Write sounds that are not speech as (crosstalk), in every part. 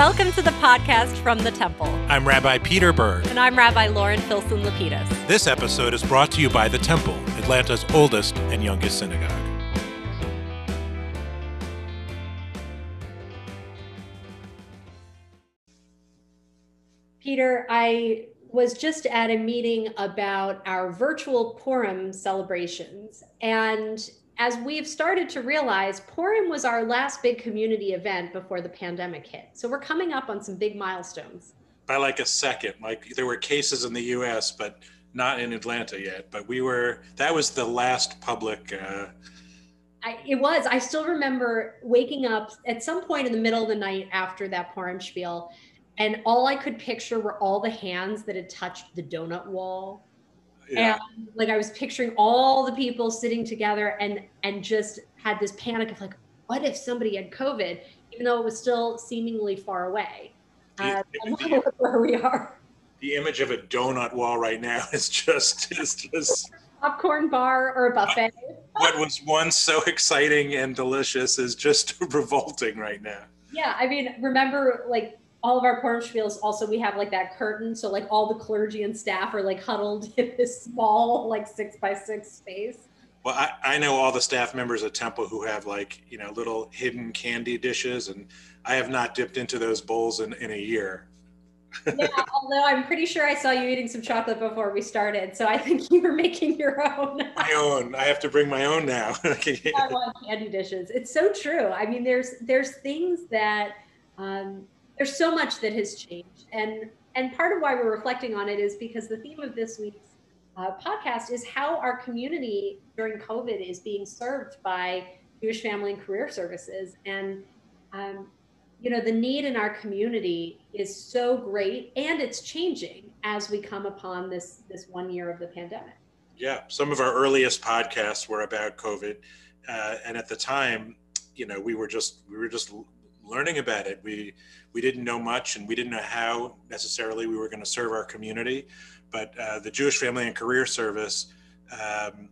Welcome to the podcast from the Temple. I'm Rabbi Peter Berg. And I'm Rabbi Loren Filson Lapidus. This episode is brought to you by the Temple, Atlanta's oldest and youngest synagogue. Peter, I was just at a meeting about our virtual Purim celebrations. And as we've started to realize, Purim was our last big community event before the pandemic hit. So we're coming up on some big milestones. By like a second, like there were cases in the US, but not in Atlanta yet. But we were, that was the last public. Uh... I, it was. I still remember waking up at some point in the middle of the night after that Purim spiel and all I could picture were all the hands that had touched the donut wall. Yeah. And like I was picturing all the people sitting together and and just had this panic of like, what if somebody had COVID, even though it was still seemingly far away. Uh, the, (laughs) where we are. The image of a donut wall right now is just (laughs) is just popcorn bar or a buffet. what was once so exciting and delicious is just (laughs) revolting right now. Yeah, I mean, remember like all of our Purim spiels also we have like that curtain so like all the clergy and staff are like huddled (laughs) in this small like six by six space. Well I, I know all the staff members at temple who have like you know little hidden candy dishes and i have not dipped into those bowls in, in a year. (laughs) Yeah although i'm pretty sure i saw you eating some chocolate before we started so i think you were making your own. (laughs) My own. I have to bring my own now. I want candy dishes. It's so true. I mean there's there's things that um, there's so much that has changed. And and part of why we're reflecting on it is because the theme of this week's uh, podcast is how our community during covid is being served by jewish family and career services. And um, you know the need in our community is so great and it's changing as we come upon this this one year of the pandemic. Yeah some of our earliest podcasts were about covid uh, and at the time you know we were just we were just learning about it. We we didn't know much, and we didn't know how necessarily we were going to serve our community. But uh, the Jewish Family and Career Service, um,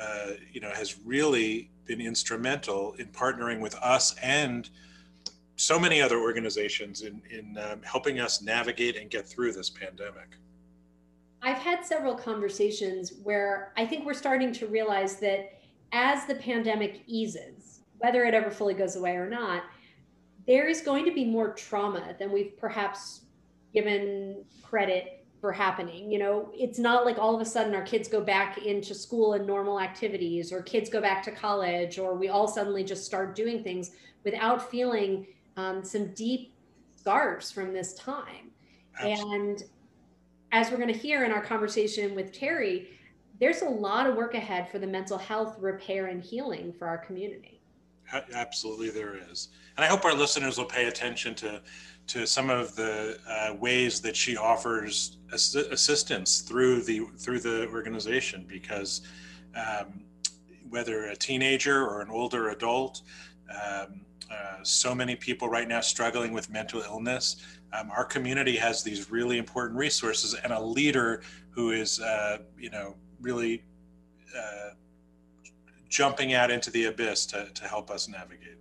uh, you know, has really been instrumental in partnering with us and so many other organizations in in um, helping us navigate and get through this pandemic. I've had several conversations where I think we're starting to realize that as the pandemic eases, whether it ever fully goes away or not, there is going to be more trauma than we've perhaps given credit for happening. You know, it's not like all of a sudden our kids go back into school and normal activities, or kids go back to college, or we all suddenly just start doing things without feeling um, some deep scars from this time. Absolutely. And as we're going to hear in our conversation with Terri, there's a lot of work ahead for the mental health repair and healing for our community. Absolutely, there is, and I hope our listeners will pay attention to to some of the uh, ways that she offers ass- assistance through the through the organization because um, whether a teenager or an older adult um, uh, so many people right now struggling with mental illness. Um, our community has these really important resources and a leader who is uh, you know really uh, jumping out into the abyss to, to help us navigate.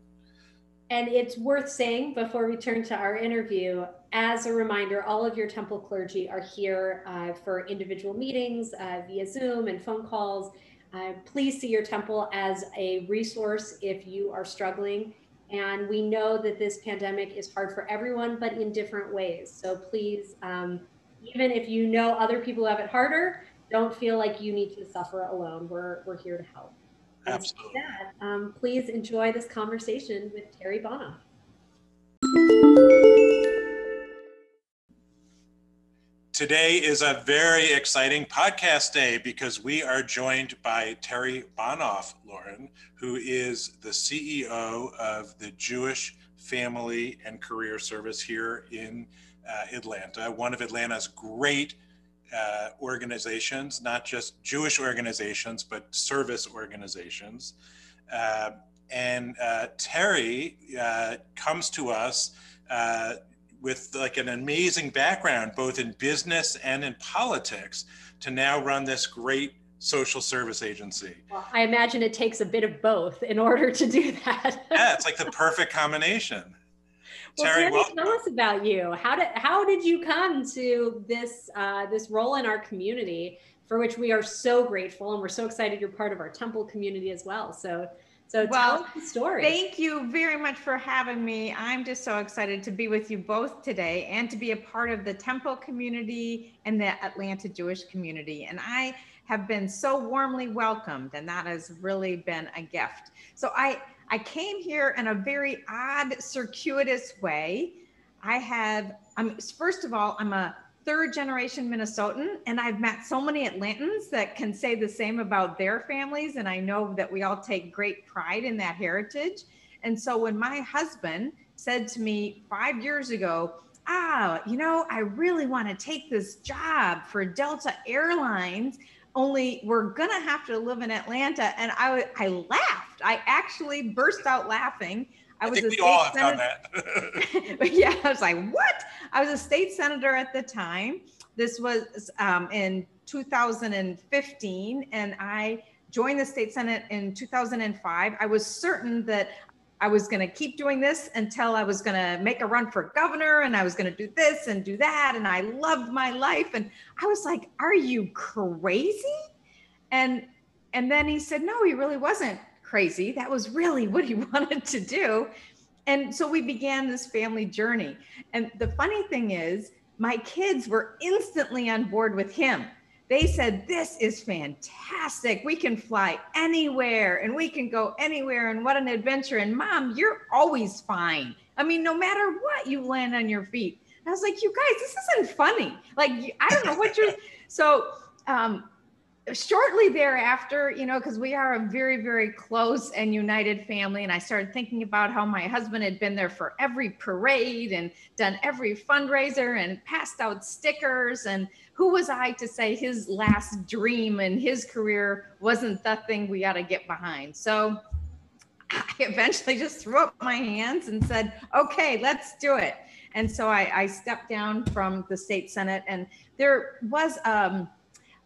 And it's worth saying before we turn to our interview, as a reminder, all of your temple clergy are here uh, for individual meetings uh, via Zoom and phone calls. Uh, please see your temple as a resource if you are struggling. And we know that this pandemic is hard for everyone, but in different ways. So please, um, even if you know other people who have it harder, don't feel like you need to suffer alone. We're, we're here to help. Absolutely. That, um, please enjoy this conversation with Terri Bonoff. Today is a very exciting podcast day because we are joined by Terri Bonoff, Loren, who is the CEO of the Jewish Family and Career Service here in uh, Atlanta, one of Atlanta's great uh, organizations, not just Jewish organizations, but service organizations. Uh, and uh, Terri uh, comes to us uh, with like an amazing background, both in business and in politics, to now run this great social service agency. Well, I imagine it takes a bit of both in order to do that. yeah, it's like the perfect combination. Well, Terri, well, tell us about you. How did how did you come to this uh, this role in our community, for which we are so grateful, and we're so excited you're part of our temple community as well. So so well, tell us the story. Thank you very much for having me. I'm just so excited to be with you both today and to be a part of the Temple community and the Atlanta Jewish community. And I have been so warmly welcomed, and that has really been a gift. So I I came here in a very odd, circuitous way. I have, I'm first of all, I'm a third generation Minnesotan, and I've met so many Atlantans that can say the same about their families. And I know that we all take great pride in that heritage. And so when my husband said to me five years ago, Ah, you know, I really want to take this job for Delta Airlines, only we're gonna have to live in Atlanta. And I, I laughed. I actually burst out laughing. I, I was a we all have senator. done that. (laughs) yeah, I was like, what? I was a state senator at the time. This was um, in 2015, and I joined the state senate in 2005. I was certain that I was going to keep doing this until I was going to make a run for governor and I was going to do this and do that. And I loved my life. And I was like, are you crazy? And, and then he said, no, he really wasn't crazy. That was really (laughs) what he (laughs) wanted to do. And so we began this family journey. And the funny thing is, my kids were instantly on board with him. They said, This is fantastic. We can fly anywhere and we can go anywhere. And what an adventure. And mom, you're always fine. I mean, no matter what, you land on your feet. And I was like, You guys, this isn't funny. Like, I don't know what you're. (laughs) So, um, shortly thereafter, you know, because we are a very, very close and united family. And I started thinking about how my husband had been there for every parade and done every fundraiser and passed out stickers. And who was I to say his last dream and his career wasn't the thing we got to get behind? So I eventually just threw up my hands and said, okay, let's do it. And so I, I stepped down from the state Senate. And there was, um,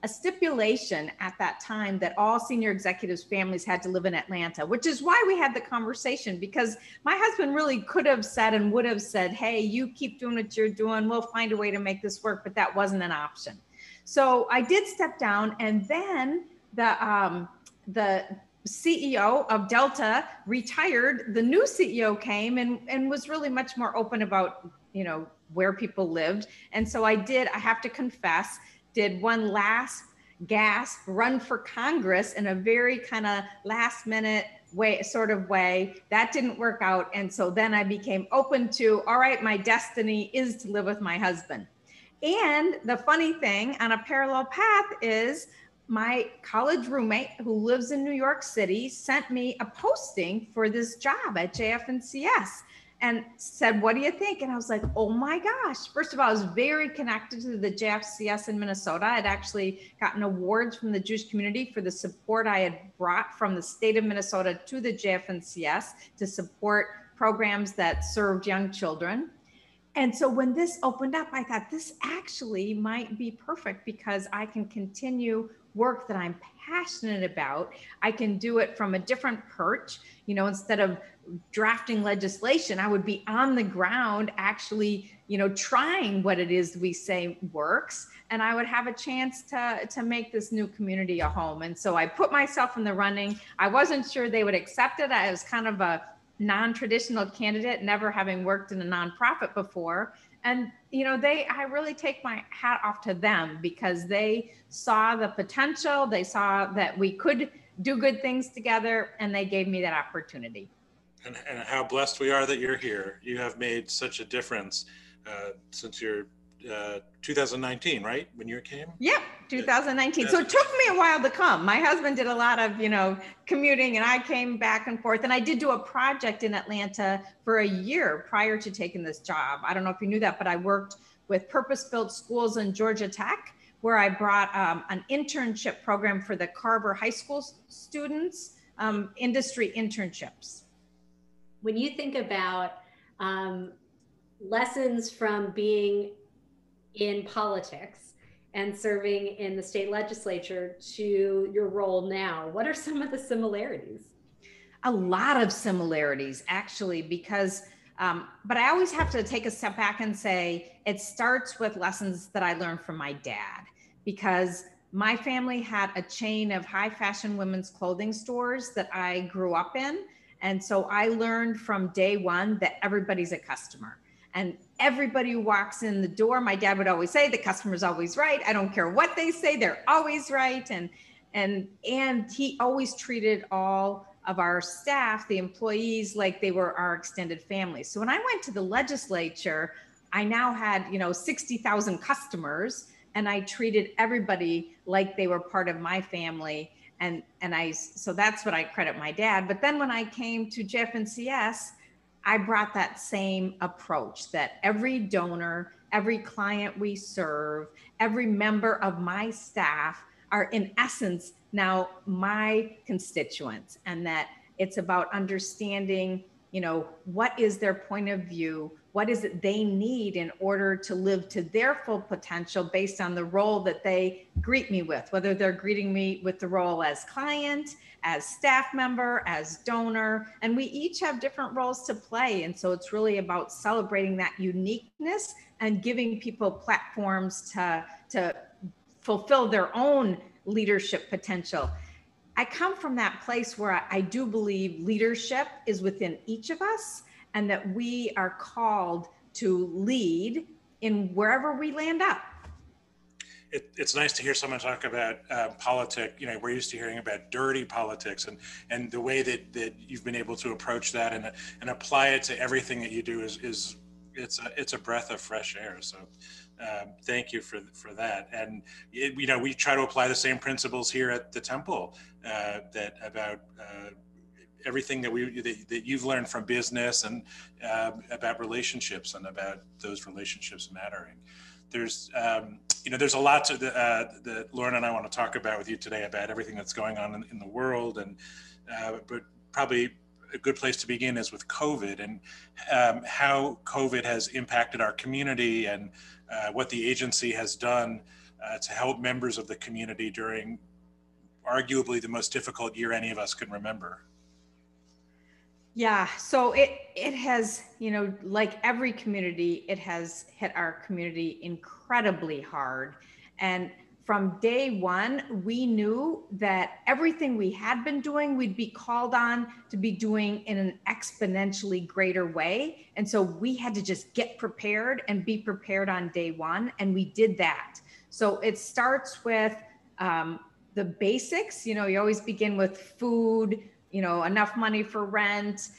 a stipulation at that time that all senior executives' families had to live in Atlanta, which is why we had the conversation because my husband really could have said and would have said, Hey, you keep doing what you're doing. We'll find a way to make this work. But that wasn't an option. So I did step down. And then the, um, the CEO of Delta retired. The new CEO came and, and was really much more open about, you know, where people lived. And so I did, I have to confess, did one last gasp run for Congress in a very kind of last minute way, sort of way. That didn't work out. And so then I became open to, all right, my destiny is to live with my husband. And the funny thing on a parallel path is my college roommate who lives in New York City sent me a posting for this job at JF&CS and said, What do you think? And I was like, Oh my gosh. First of all, I was very connected to the JFCS in Minnesota. I'd actually gotten awards from the Jewish community for the support I had brought from the state of Minnesota to the JF&CS to support programs that served young children. And so when this opened up, I thought this actually might be perfect because I can continue work that I'm passionate about. I can do it from a different perch. You know, instead of drafting legislation, I would be on the ground actually, you know, trying what it is we say works. And I would have a chance to, to make this new community a home. And so I put myself in the running. I wasn't sure they would accept it. I was kind of a non-traditional candidate, never having worked in a nonprofit before. And you know, they I really take my hat off to them because they saw the potential, they saw that we could do good things together, and they gave me that opportunity. And, and how blessed we are that you're here. You have made such a difference uh, since you're uh, 2019, right? When you came? Yep, 2019. So it took me a while to come. My husband did a lot of, you know, commuting and I came back and forth. And I did do a project in Atlanta for a year prior to taking this job. I don't know if you knew that, but I worked with purpose built schools in Georgia Tech, where I brought um, an internship program for the Carver High School students, um, industry internships. When you think about um, lessons from being in politics and serving in the state legislature to your role now. What are some of the similarities? A lot of similarities, actually, because Um, but I always have to take a step back and say it starts with lessons that I learned from my dad because my family had a chain of high fashion women's clothing stores that I grew up in. And so I learned from day one that everybody's a customer. And everybody who walks in the door, my dad would always say, the customer's always right. I don't care what they say, they're always right. And and and he always treated all of our staff, the employees, like they were our extended family. So when I went to the legislature, I now had, you know, 60,000 customers and I treated everybody like they were part of my family. And, and I, so that's what I credit my dad. But then when I came to JF&CS, I brought that same approach that every donor, every client we serve, every member of my staff are in essence now my constituents and that it's about understanding you know what is their point of view what is it they need in order to live to their full potential based on the role that they greet me with whether they're greeting me with the role as client as staff member as donor. And we each have different roles to play. And so it's really about celebrating that uniqueness and giving people platforms to to fulfill their own leadership potential. I come from that place where I, do believe leadership is within each of us and that we are called to lead in wherever we land up. It, it's nice to hear someone talk about uh, politics. You know, we're used to hearing about dirty politics, and and the way that that you've been able to approach that and and apply it to everything that you do is is it's a it's a breath of fresh air. So um, thank you for for that. And it, you know, we try to apply the same principles here at the temple uh, that about uh, everything that we that, that, you've learned from business and uh, about relationships and about those relationships mattering. There's um, you know there's a lot to the, uh, that Loren and I want to talk about with you today about everything that's going on in, in the world and uh, but probably a good place to begin is with COVID and um, how COVID has impacted our community and uh, what the agency has done uh, to help members of the community during arguably the most difficult year any of us can remember. Yeah, so it it has, you know, like every community, it has hit our community incredibly hard. And from day one, we knew that everything we had been doing, we'd be called on to be doing in an exponentially greater way. And so we had to just get prepared and be prepared on day one. And we did that. So it starts with um, the basics. You know, you always begin with food, you know, enough money for rent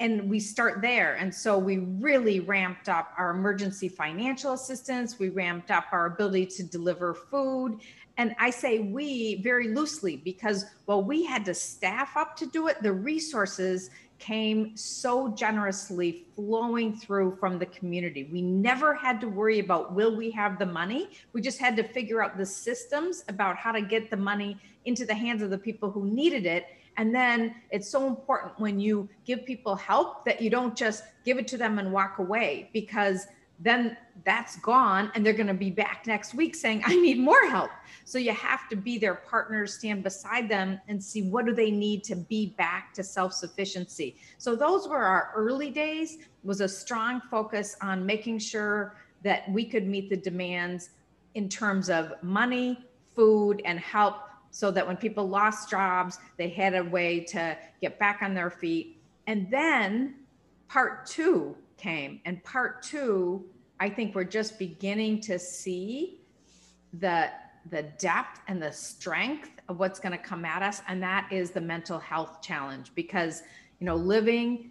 and we start there. And so we really ramped up our emergency financial assistance. We ramped up our ability to deliver food. And I say we very loosely because while we had to staff up to do it, the resources came so generously flowing through from the community. We never had to worry about will we have the money? We just had to figure out the systems about how to get the money into the hands of the people who needed it and then it's so important when you give people help that you don't just give it to them and walk away because then that's gone and they're going to be back next week saying i need more help. So you have to be their partners stand beside them and see what do they need to be back to self-sufficiency. So those were our early days. Was a strong focus on making sure that we could meet the demands in terms of money food and help so that when people lost jobs, they had a way to get back on their feet. And then part two came. And part two, I think we're just beginning to see the the depth and the strength of what's going to come at us and that is the mental health challenge because you know living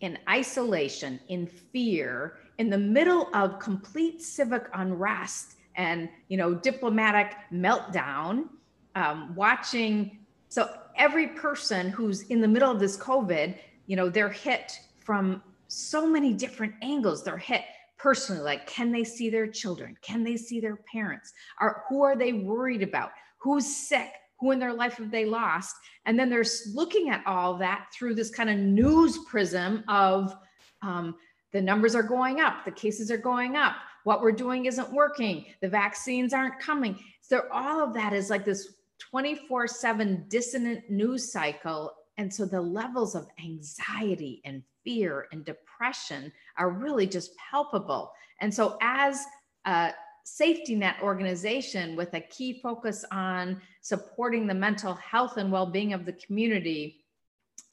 in isolation in fear in the middle of complete civic unrest and you know diplomatic meltdown um, watching. So every person who's in the middle of this COVID, you know, they're hit from so many different angles. They're hit personally, like can they see their children? Can they see their parents? Are who are they worried about? Who's sick? Who in their life have they lost? And then they're looking at all that through this kind of news prism of um, the numbers are going up, the cases are going up, what we're doing isn't working, the vaccines aren't coming. So all of that is like this 24 7 dissonant news cycle. And so the levels of anxiety and fear and depression are really just palpable. And so, as a safety net organization with a key focus on supporting the mental health and well being of the community,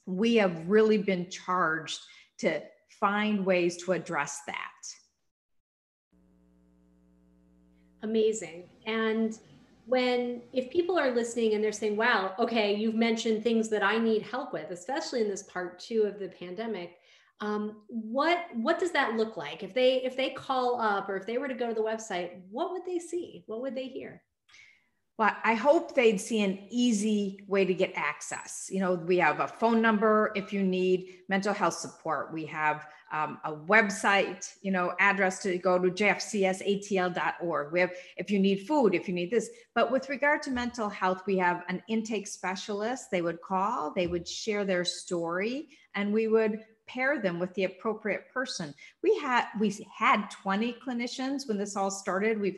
we have really been charged to find ways to address that. Amazing. And when if people are listening and they're saying wow okay you've mentioned things that i need help with especially in this part two of the pandemic um, what what does that look like? If they if they call up or if they were to go to the website what would they see? What would they hear well, I hope they'd see an easy way to get access. You know, we have a phone number if you need mental health support. We have um, a website, you know, address to go to jfcsatl.org. We have, if you need food, if you need this. But with regard to mental health, we have an intake specialist. They would call, they would share their story, and we would pair them with the appropriate person. We had we had 20 clinicians when this all started. We've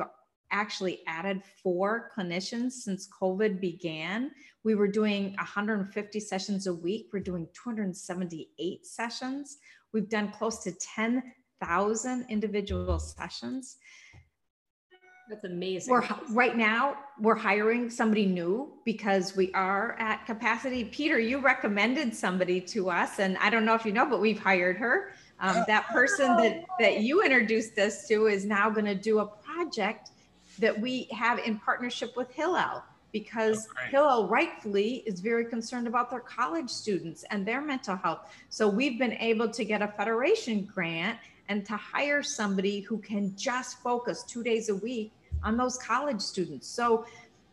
actually added four clinicians since COVID began. We were doing 150 sessions a week. We're doing 278 sessions. We've done close to 10,000 individual sessions. That's amazing. We're right now we're hiring somebody new because we are at capacity. Peter, you recommended somebody to us, and I don't know if you know, but we've hired her. Um, that person that that you introduced us to is now going to do a project that we have in partnership with Hillel because oh, Hillel rightfully is very concerned about their college students and their mental health. So we've been able to get a federation grant and to hire somebody who can just focus two days a week on those college students. So,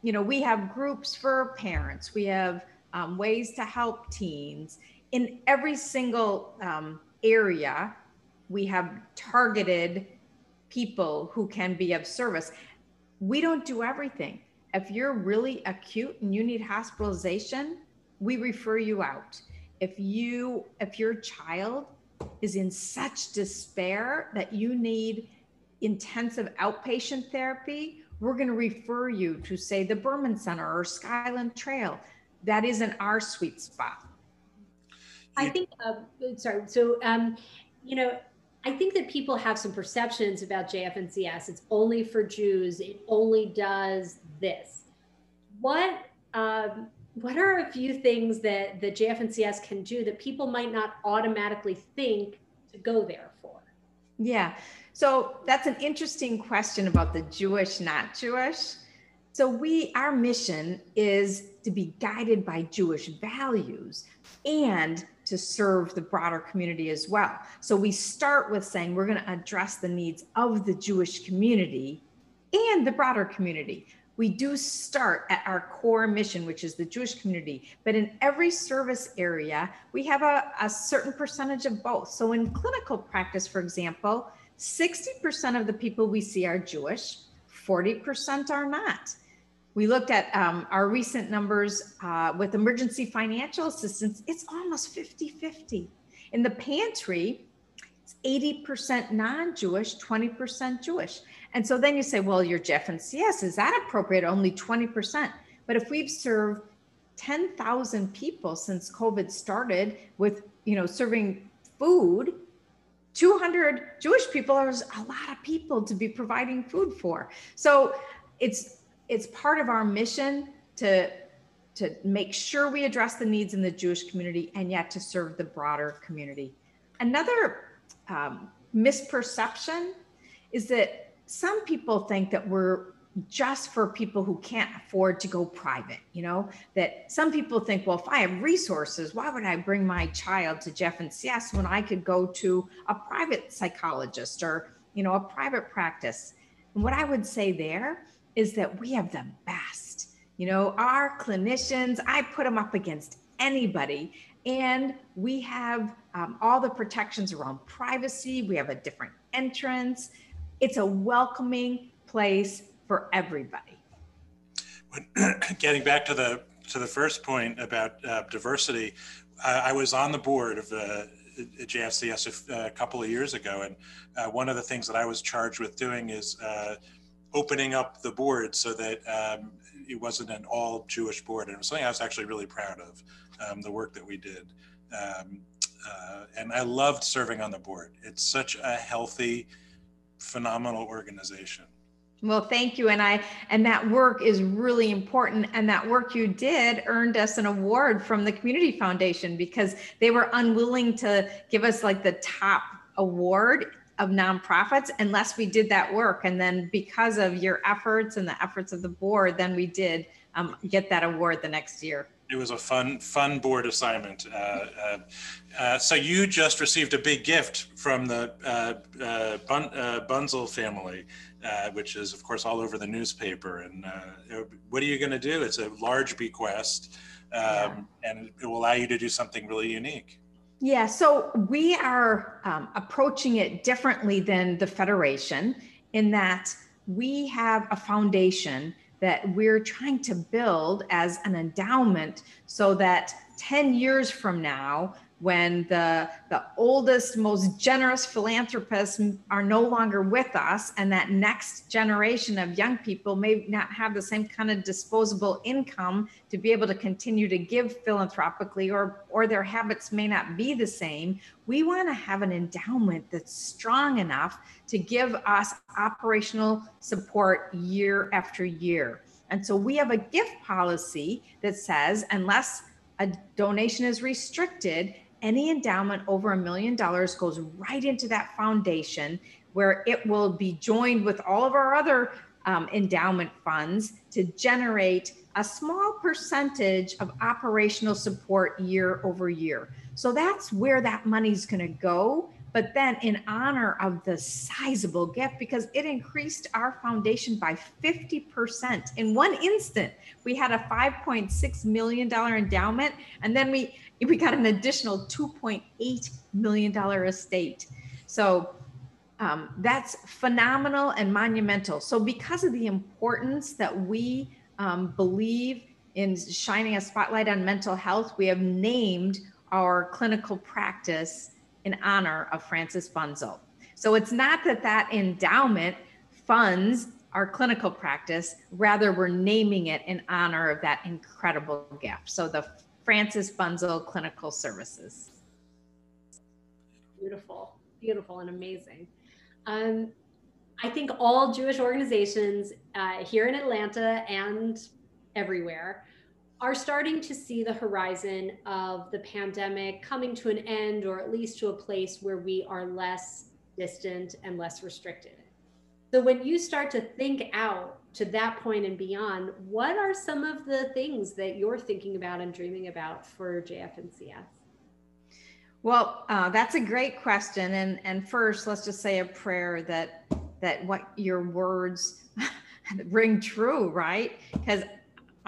you know, we have groups for parents, we have um, ways to help teens in every single um, area. We have targeted people who can be of service we don't do everything. If you're really acute and you need hospitalization, we refer you out. If you if your child is in such despair that you need intensive outpatient therapy, we're going to refer you to say the Berman Center or Skyland Trail. That isn't our sweet spot. I think, uh, sorry. So, um, you know, I think that people have some perceptions about JF&CS. It's only for Jews. It only does this. What um, what are a few things that the JF&CS can do that people might not automatically think to go there for? Yeah. So that's an interesting question about the Jewish, not Jewish. So we our mission is to be guided by Jewish values and to serve the broader community as well. So we start with saying we're going to address the needs of the Jewish community and the broader community. We do start at our core mission, which is the Jewish community, but in every service area, we have a, a certain percentage of both. So in clinical practice, for example, 60% of the people we see are Jewish, 40% are not. We looked at um, our recent numbers uh, with emergency financial assistance, it's almost 50 50. In the pantry, it's 80% non Jewish, 20% Jewish. And so then you say, well, your CS. is that appropriate? Only 20%. But if we've served 10,000 people since COVID started with, you know, serving food, 200 Jewish people is a lot of people to be providing food for. So it's it's part of our mission to to make sure we address the needs in the Jewish community and yet to serve the broader community. Another um, misperception is that some people think that we're just for people who can't afford to go private. You know, that some people think, well, if I have resources, why would I bring my child to JF&CS when I could go to a private psychologist or, you know, a private practice? And what I would say there is that we have the best. You know, our clinicians, I put them up against anybody. And we have um, all the protections around privacy. We have a different entrance. It's a welcoming place for everybody. (clears throat) Getting back to the to the first point about uh, diversity, uh, I was on the board of the JFCS a, a, couple of years ago, and uh, one of the things that I was charged with doing is uh, opening up the board so that um, it wasn't an all Jewish board. And it was something I was actually really proud of, um, the work that we did. Um, uh, and I loved serving on the board. It's such a healthy, phenomenal organization. Well, thank you. And I and that work is really important. And that work you did earned us an award from the Community Foundation because they were unwilling to give us like the top award of nonprofits unless we did that work. And then because of your efforts and the efforts of the board, then we did um, get that award the next year. It was a fun, fun board assignment. Uh, uh, uh, so you just received a big gift from the uh, uh, Bun- uh, Bunzel family, which is, of course, all over the newspaper. And what are you going to do? It's a large bequest, um, yeah. and it will allow you to do something really unique. Yeah, so we are um, approaching it differently than the Federation in that we have a foundation that we're trying to build as an endowment so that 10 years from now, when the the oldest most generous philanthropists are no longer with us and that next generation of young people may not have the same kind of disposable income to be able to continue to give philanthropically or or their habits may not be the same we want to have an endowment that's strong enough to give us operational support year after year. And so we have a gift policy that says unless a donation is restricted any endowment over a million dollars goes right into that foundation where it will be joined with all of our other um, endowment funds to generate a small percentage of operational support year over year. So that's where that money's going to go but then in honor of the sizable gift because it increased our foundation by 50% in one instant we had a 5.6 million dollar endowment and then we we got an additional 2.8 million dollar estate. So um, that's phenomenal and monumental. So because of the importance that we um, believe in shining a spotlight on mental health we have named our clinical practice in honor of Frances Bunzel. So it's not that that endowment funds our clinical practice, rather, we're naming it in honor of that incredible gift. So the Frances Bunzel Clinical Services. Beautiful, beautiful, and amazing. Um, I think all Jewish organizations uh, here in Atlanta and everywhere are starting to see the horizon of the pandemic coming to an end or at least to a place where we are less distant and less restricted. So when you start to think out to that point and beyond, what are some of the things that you're thinking about and dreaming about for JF&CS? Well, uh, that's a great question. And, and first, let's just say a prayer that that what your words (laughs) ring true, right? Because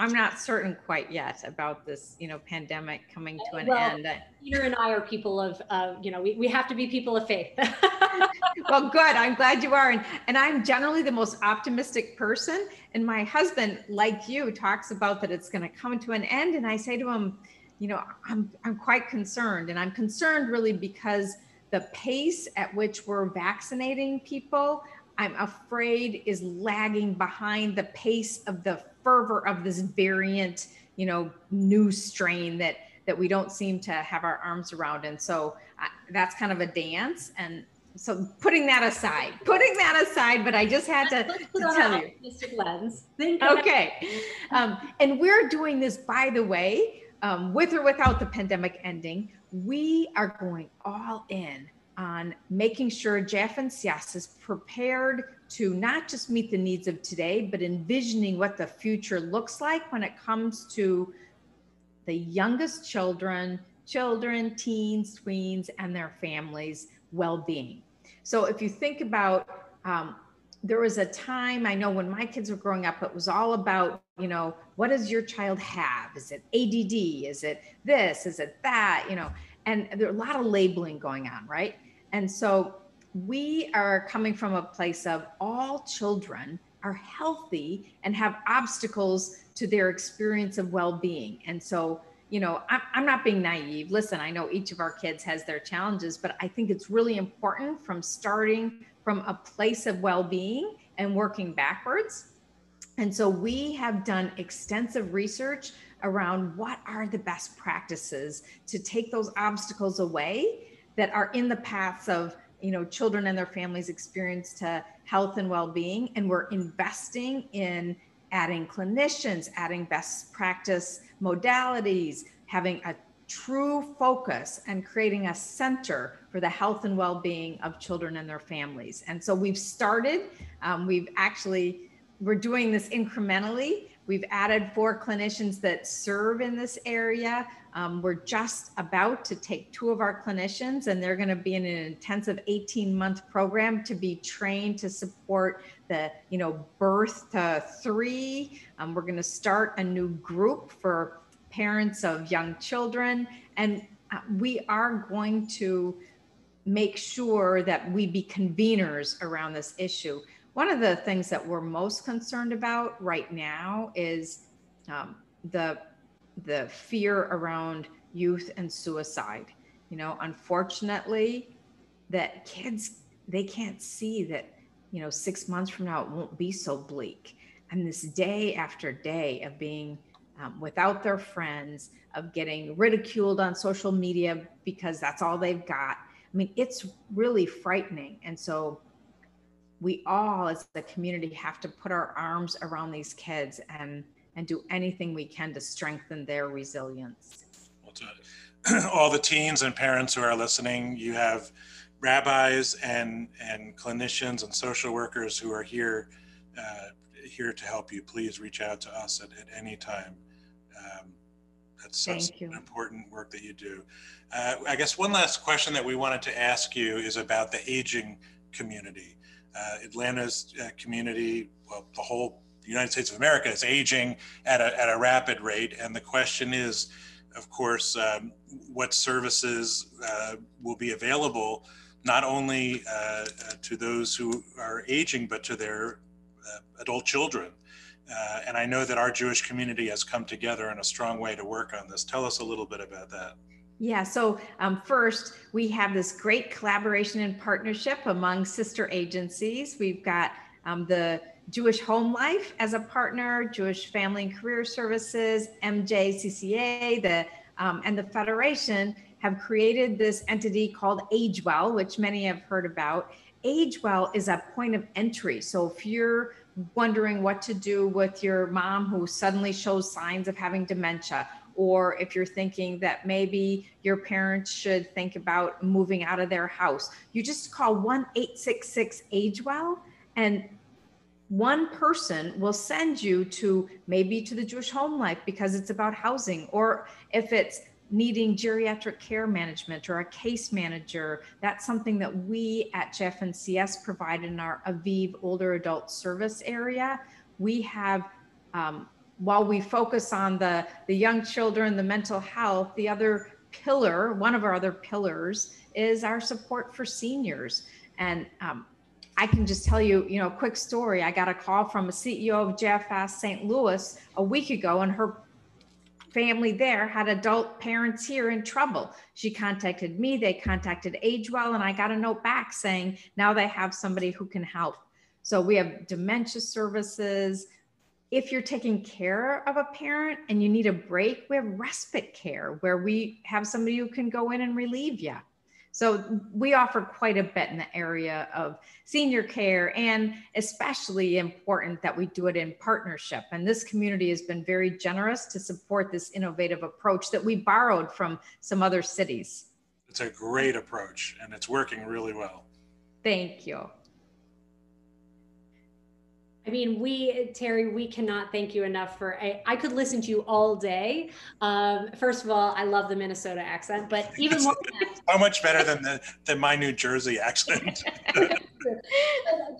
I'm not certain quite yet about this, you know, pandemic coming to an well, end. Peter and I are people of, uh, you know, we, we have to be people of faith. (laughs) well, good. I'm glad you are. And, and I'm generally the most optimistic person. And my husband, like you, talks about that it's going to come to an end. And I say to him, you know, I'm, I'm quite concerned. And I'm concerned really because the pace at which we're vaccinating people, I'm afraid is lagging behind the pace of the fervor of this variant, you know, new strain that that we don't seem to have our arms around. And so I, that's kind of a dance. And so putting that aside, putting that aside, but I just had to, to tell you. Lens. okay. Um, and we're doing this, by the way, um, with or without the pandemic ending, we are going all in on making sure JF&CS is prepared to not just meet the needs of today, but envisioning what the future looks like when it comes to the youngest children, children, teens, tweens, and their families' well being. So if you think about, um, there was a time I know when my kids were growing up, it was all about, you know, what does your child have? Is it ADD? Is it this? Is it that? You know, and there are a lot of labeling going on, right? And so we are coming from a place of all children are healthy and have obstacles to their experience of well being. And so, you know, I'm, I'm not being naive. Listen, I know each of our kids has their challenges, but I think it's really important from starting from a place of well being and working backwards. And so we have done extensive research around what are the best practices to take those obstacles away that are in the paths of you know children and their families experience to health and well-being and we're investing in adding clinicians adding best practice modalities having a true focus and creating a center for the health and well-being of children and their families. And so we've started um, we've actually we're doing this incrementally. We've added four clinicians that serve in this area um, we're just about to take two of our clinicians and they're going to be in an intensive 18 month program to be trained to support the you know birth to three um, we're going to start a new group for parents of young children. And uh, we are going to make sure that we be conveners around this issue. One of the things that we're most concerned about right now is um, the the fear around youth and suicide. You know, unfortunately, that kids they can't see that you know six months from now it won't be so bleak. And this day after day of being um, without their friends, of getting ridiculed on social media because that's all they've got. I mean, it's really frightening. And so we all as a community have to put our arms around these kids and and do anything we can to strengthen their resilience. (clears throat) All the teens and parents who are listening, you have rabbis and and clinicians and social workers who are here uh, here to help you. Please reach out to us at, at any time. Um, that's such important work that you do. Uh, I guess one last question that we wanted to ask you is about the aging community. Uh, Atlanta's uh, community, well, the whole United States of America is aging at a, at a rapid rate. And the question is, of course, um, what services uh, will be available not only uh, uh, to those who are aging, but to their adult children. Uh, and I know that our Jewish community has come together in a strong way to work on this. Tell us a little bit about that. Yeah, so um, first, we have this great collaboration and partnership among sister agencies. We've got um, the Jewish Home Life as a partner, Jewish Family and Career Services, MJCCA, the um, and the Federation have created this entity called AgeWell, which many have heard about. AgeWell is a point of entry. So if you're wondering what to do with your mom who suddenly shows signs of having dementia, or if you're thinking that maybe your parents should think about moving out of their house, you just call 1 866 AgeWell and one person will send you to maybe to the Jewish Home Life because it's about housing, or if it's needing geriatric care management or a case manager, that's something that we at JF&CS provide in our Aviv older adult service area. We have, um, while we focus on the, the young children, the mental health, the other pillar, one of our other pillars is our support for seniors. And um, I can just tell you, you know, a quick story. I got a call from a CEO of JFS St. Louis a week ago, and her family there had adult parents here in trouble. She contacted me, they contacted AgeWell, and I got a note back saying now they have somebody who can help. So we have dementia services. If you're taking care of a parent and you need a break, we have respite care where we have somebody who can go in and relieve you. So we offer quite a bit in the area of senior care and especially important that we do it in partnership. And this community has been very generous to support this innovative approach that we borrowed from some other cities. It's a great approach and it's working really well. Thank you. I mean, we, Terri, we cannot thank you enough for. I, I could listen to you all day. Um, first of all, I love the Minnesota accent, but (laughs) even more. How much better than the than my New Jersey accent? (laughs)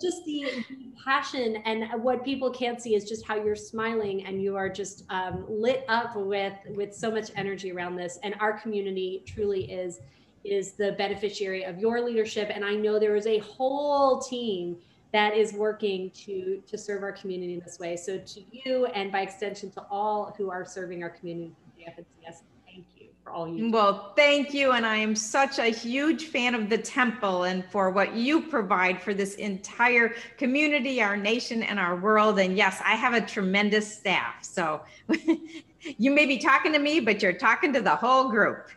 just the passion and what people can't see is just how you're smiling and you are just um, lit up with with so much energy around this. And our community truly is is the beneficiary of your leadership. And I know there is a whole team that is working to to serve our community in this way. So to you and by extension to all who are serving our community from JF&CS, thank you for for all you. Do. Well, thank you. And I am such a huge fan of the temple and for what you provide for this entire community, our nation, and our world. And yes, I have a tremendous staff. So (laughs) you may be talking to me, but you're talking to the whole group.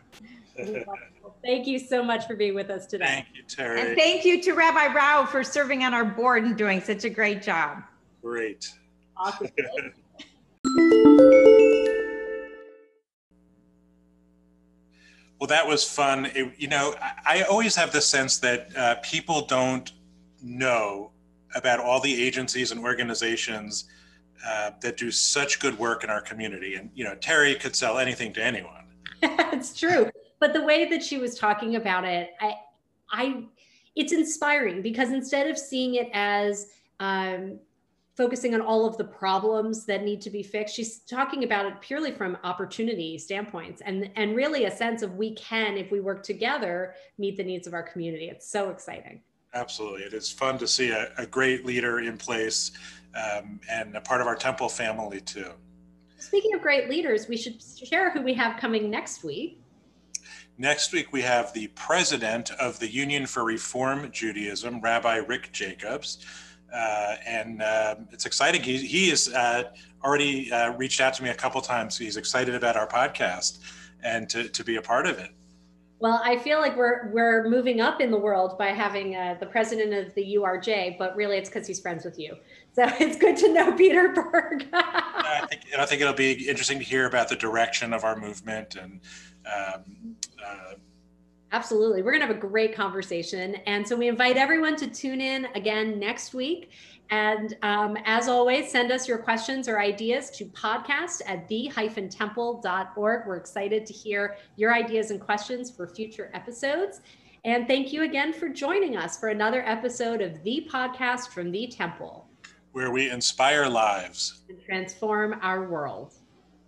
(laughs) Thank you so much for being with us today. Thank you, Terri. And thank you to Rabbi Rao for serving on our board and doing such a great job. Great. Awesome. (laughs) Well, that was fun. It, you know, I, I, always have the sense that uh, people don't know about all the agencies and organizations uh, that do such good work in our community. And, you know, Terri could sell anything to anyone. (laughs) it's true. But the way that she was talking about it, I, I, it's inspiring because instead of seeing it as um, focusing on all of the problems that need to be fixed. She's talking about it purely from opportunity standpoints and, and really a sense of we can, if we work together, meet the needs of our community. It's so exciting. Absolutely. It is fun to see a, a great leader in place um, and a part of our temple family too. Speaking of great leaders, we should share who we have coming next week. Next week, we have the president of the Union for Reform Judaism, Rabbi Rick Jacobs. Uh, and uh, it's exciting. He, he has uh, already uh, reached out to me a couple times. He's excited about our podcast and to, to be a part of it. Well, I feel like we're we're moving up in the world by having uh, the president of the URJ, but really it's because he's friends with you. So (laughs) it's good to know Peter (laughs) Berg. I, think, I think it'll be interesting to hear about the direction of our movement and um, uh, Absolutely. We're going to have a great conversation. And so we invite everyone to tune in again next week. And um, as always, send us your questions or ideas to podcast at the-temple.org. We're excited to hear your ideas and questions for future episodes. And thank you again for joining us for another episode of the podcast from the Temple, where we inspire lives and transform our world.